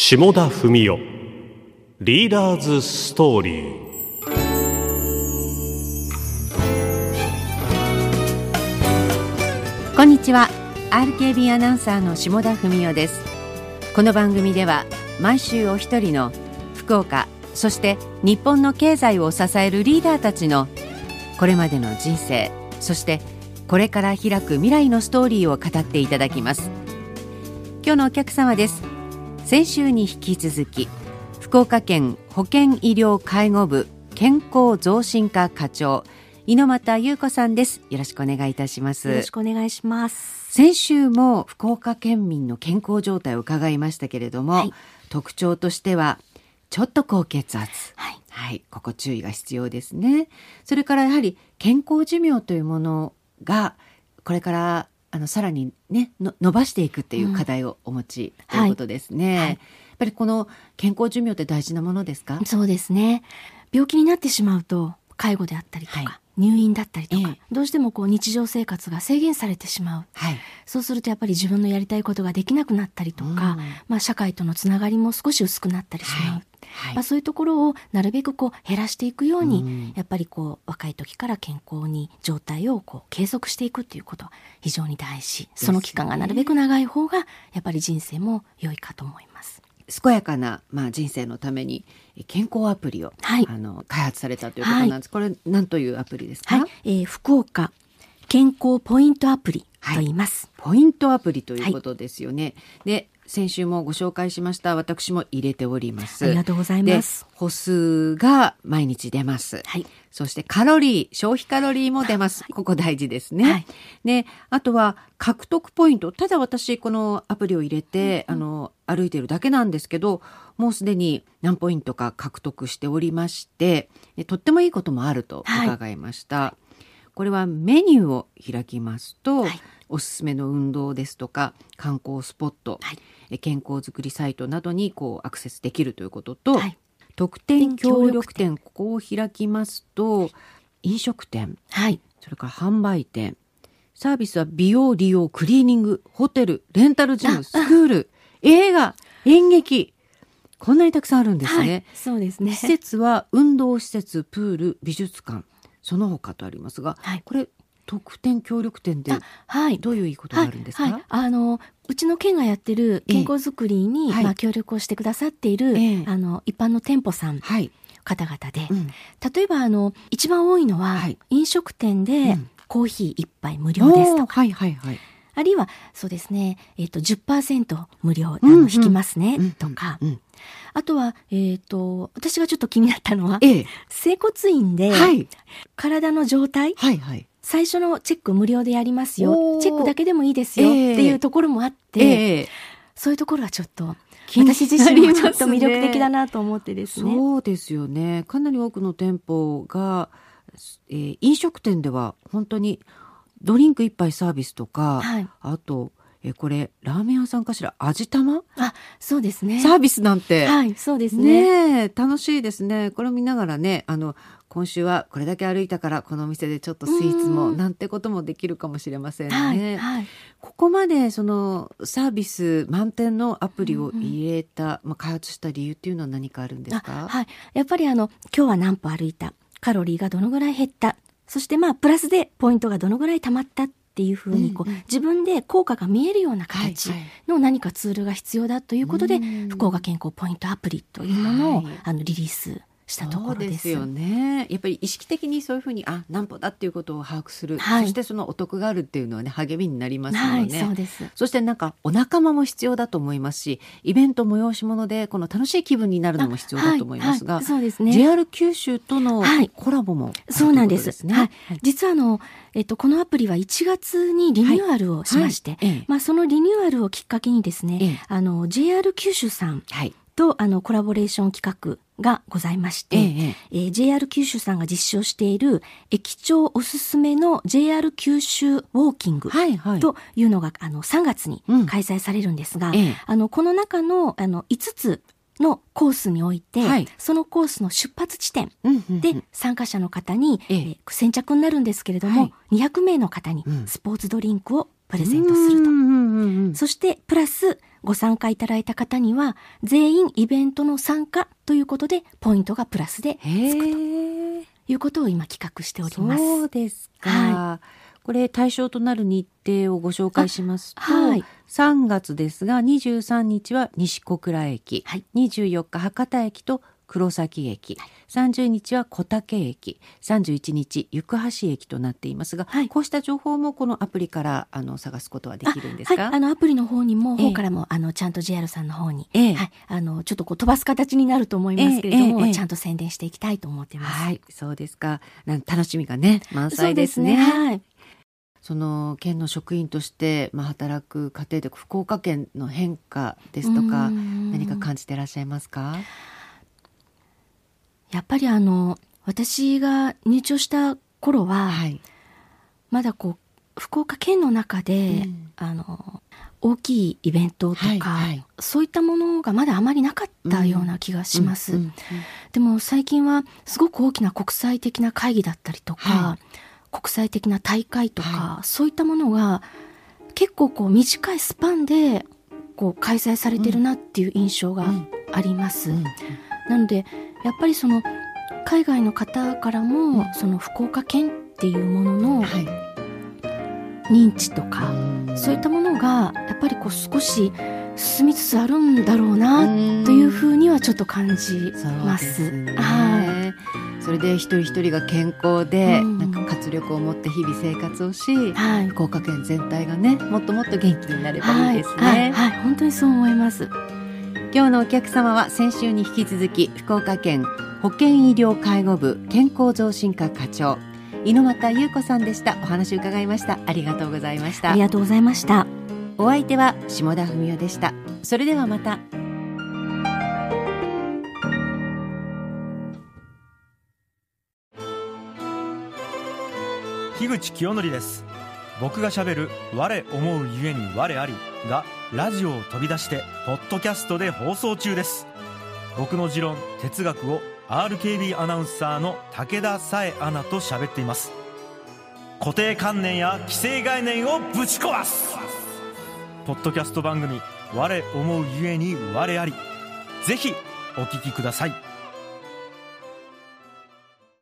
下田文雄。リーダーズストーリーこんにちは RKB アナウンサーの下田文雄です。この番組では毎週お一人の福岡そして日本の経済を支えるリーダーたちのこれまでの人生そしてこれから開く未来のストーリーを語っていただきます。今日のお客様です。先週に引き続き福岡県保健医療介護部健康増進課課長猪俣優子さんです。よろしくお願いいたします。よろしくお願いします。先週も福岡県民の健康状態を伺いましたけれども、はい。特徴としてはちょっと高血圧。はい。はい。ここ注意が必要ですね。それからやはり健康寿命というものがこれからあのさらにねの伸ばしていくっていう課題をお持ちということですね、はい。やっぱりこの健康寿命って大事なものですか？そうですね。病気になってしまうと、介護であったりとか、はい。入院だったりとか、ええ。どうしてもこう日常生活が制限されてしまう。はい。そうするとやっぱり自分のやりたいことができなくなったりとか、うん。まあ社会とのつながりも少し薄くなったりしまう。はいはいまあ、そういうところをなるべくこう減らしていくように、うんやっぱりこう若い時から健康に状態をこう継続していくっていうことは非常に大事。その期間がなるべく長い方がやっぱり人生も良いかと思います。健やかな、まあ、人生のためにえ健康アプリを、はいあの開発されたということなんです、これ何というアプリですか、はい、えー福岡健康ポイントアプリと言います。ポイントアプリということですよね。で先週もご紹介しました私も入れております。ありがとうございますで歩数が毎日出ます。はいそしてカロリー消費カロリーも出ます。ここ大事ですね。はいであとは獲得ポイントただ私このアプリを入れて、あの歩いてるだけなんですけどもうすでに何ポイントか獲得しておりましてでとってもいいこともあると伺いました。これはメニューを開きますと、はいおすすめの運動ですとか観光スポット、はいえ健康づくりサイトなどにこうアクセスできるということと、はい特典協力店ここを開きますと飲食店はい。それから販売店サービスは美容利用クリーニングホテルレンタルジムスクール映画演劇こんなにたくさんあるんですね。はい、そうですね。施設は運動施設プール美術館その他とありますが、はいこれ特典協力店であはい。どういういいことがあるんですか、はいはい、あのうちの県がやってる健康づくりに、はい。まあ、協力をしてくださっている、ええ。あの一般の店舗さんはい。方々で、うん。例えばあの一番多いのは、はい。飲食店でうん。コーヒー一杯無料ですとか、はいはいはい。あるいはそうですね、えっと10%無料あうんうん。の引きますね、うん。とか、うん。あとは、えっと私がちょっと気になったのはええ。整骨院ではい。体の状態、はいはい最初のチェック無料でやりますよ。チェックだけでもいいですよ。っえ。えていうところもあって、ええ。そういうところはちょっと私自身もちょっと魅力的だなと思ってですね。そうですよね。かなり多くの店舗が、えー飲食店では本当にドリンク一杯サービスとか、はい。あと、えーこれラーメン屋さんかしら？味玉？あ、そうですね。サービスなんて、はい、そうですね。ねえ楽しいですねこれを見ながらねあの今週はこれだけ歩いたからこのお店でちょっとスイーツもうんなんてこともできるかもしれませんね。はい、はい。ここまでそのサービス満点のアプリを入れた、まあ、開発した理由っていうのは何かあるんですあか、はい。やっぱりあの、今日は何歩歩いた、カロリーがどのぐらい減った、そしてまあ、プラスでポイントがどのぐらい貯まった？っていうふうにこう、うん。うん自分で効果が見えるような形はいはい。の何かツールが必要だということで、うん。福岡健康ポイントアプリというものを、はい。あのリリースしたところです。そうですよねやっぱり意識的にそういうふうにあ何歩だっていうことを把握する、はいそしてそのお得があるっていうのはね励みになりますよはい、ね。そうです。そしてなんかお仲間も必要だと思いますしイベント催し物でこの楽しい気分になるのも必要だと思いますが、はいはいそうですね。JR 九州とのはいコラボもそうなんです。はい。実はあの、えっと、このアプリは1月にリニューアルをしまして、まあそのリニューアルをきっかけにですね、ええあの、JR 九州さんはい。とあのコラボレーション企画がございまして、えええー JR 九州さんが実証している駅長おすすめの JR 九州ウォーキングはいはい。というのが、あの3月にうん。開催されるんですが、ええ。あのこの中のあの5つのコースにおいて、はい。そのコースの出発地点うんうんうん。で参加者の方に、ええ。えー先着になるんですけれども、はい。200名の方にうん。スポーツドリンクをプレゼントすると。うんうんうんうん。そしてプラスご参加いただいた方には、全員イベントの参加ということで、ポイントがプラスでつくと。いうことを今企画しております。そうですか。はこれ対象となる日程をご紹介しますと、はい3月ですが23日は西小倉駅、はい24日博多駅と黒崎駅、30日は小竹駅。31日行橋駅となっていますが、はい。こうした情報もこのアプリからあの探すことはできるんですか、はい、あのアプリの方にも、ええ方からもあのちゃんと JR さんの方に、ええ。はい、あのちょっとこう飛ばす形になると思いますけれども、ええええ。ちゃんと宣伝していきたいと思ってます。はい、そうですか。なん楽しみがね、満載ですね。そうはい。その県の職員として、まあ、働く家庭で福岡県の変化ですとかうん。何か感じていらっしゃいますか？やっぱりあの私が入庁した頃は、はい、まだこう福岡県の中で、うん。あの大きいイベントとか、はいはい。そういったものがまだあまりなかったような気がします。うんうんでも最近はすごく大きな国際的な会議だったりとか、は国際的な大会とか、はそういったものが結構こう短いスパンでこう開催されてるなっていう印象がうん。あります。うんなのでやっぱりその海外の方からも、うんその福岡県っていうもののはい認知とか、うんそういったものがやっぱりこう少し進みつつあるんだろうなというふうにはちょっと感じま。ですそれで一人一人が健康で、うんなんか活力を持って日々生活をし、い。はい。福岡県全体がねもっともっと元気になればいいですね。はい、はい、はい本当にそう思います。今日のお客様は先週に引き続き福岡県保健医療介護部健康増進課課長猪俣優子さんでした。お話を伺いました。ありがとうございました。ありがとうございました。お相手は下田文夫でした。それではまた。樋口清則です。僕がしゃべる「我思うゆえに我あり」がラジオを飛び出してポッドキャストで放送中です。僕の持論哲学を RKB アナウンサーの武田紗恵アナと喋っています。固定観念や既成概念をぶち壊す。ポッドキャスト番組「我思うゆえに我あり」ぜひお聞きください。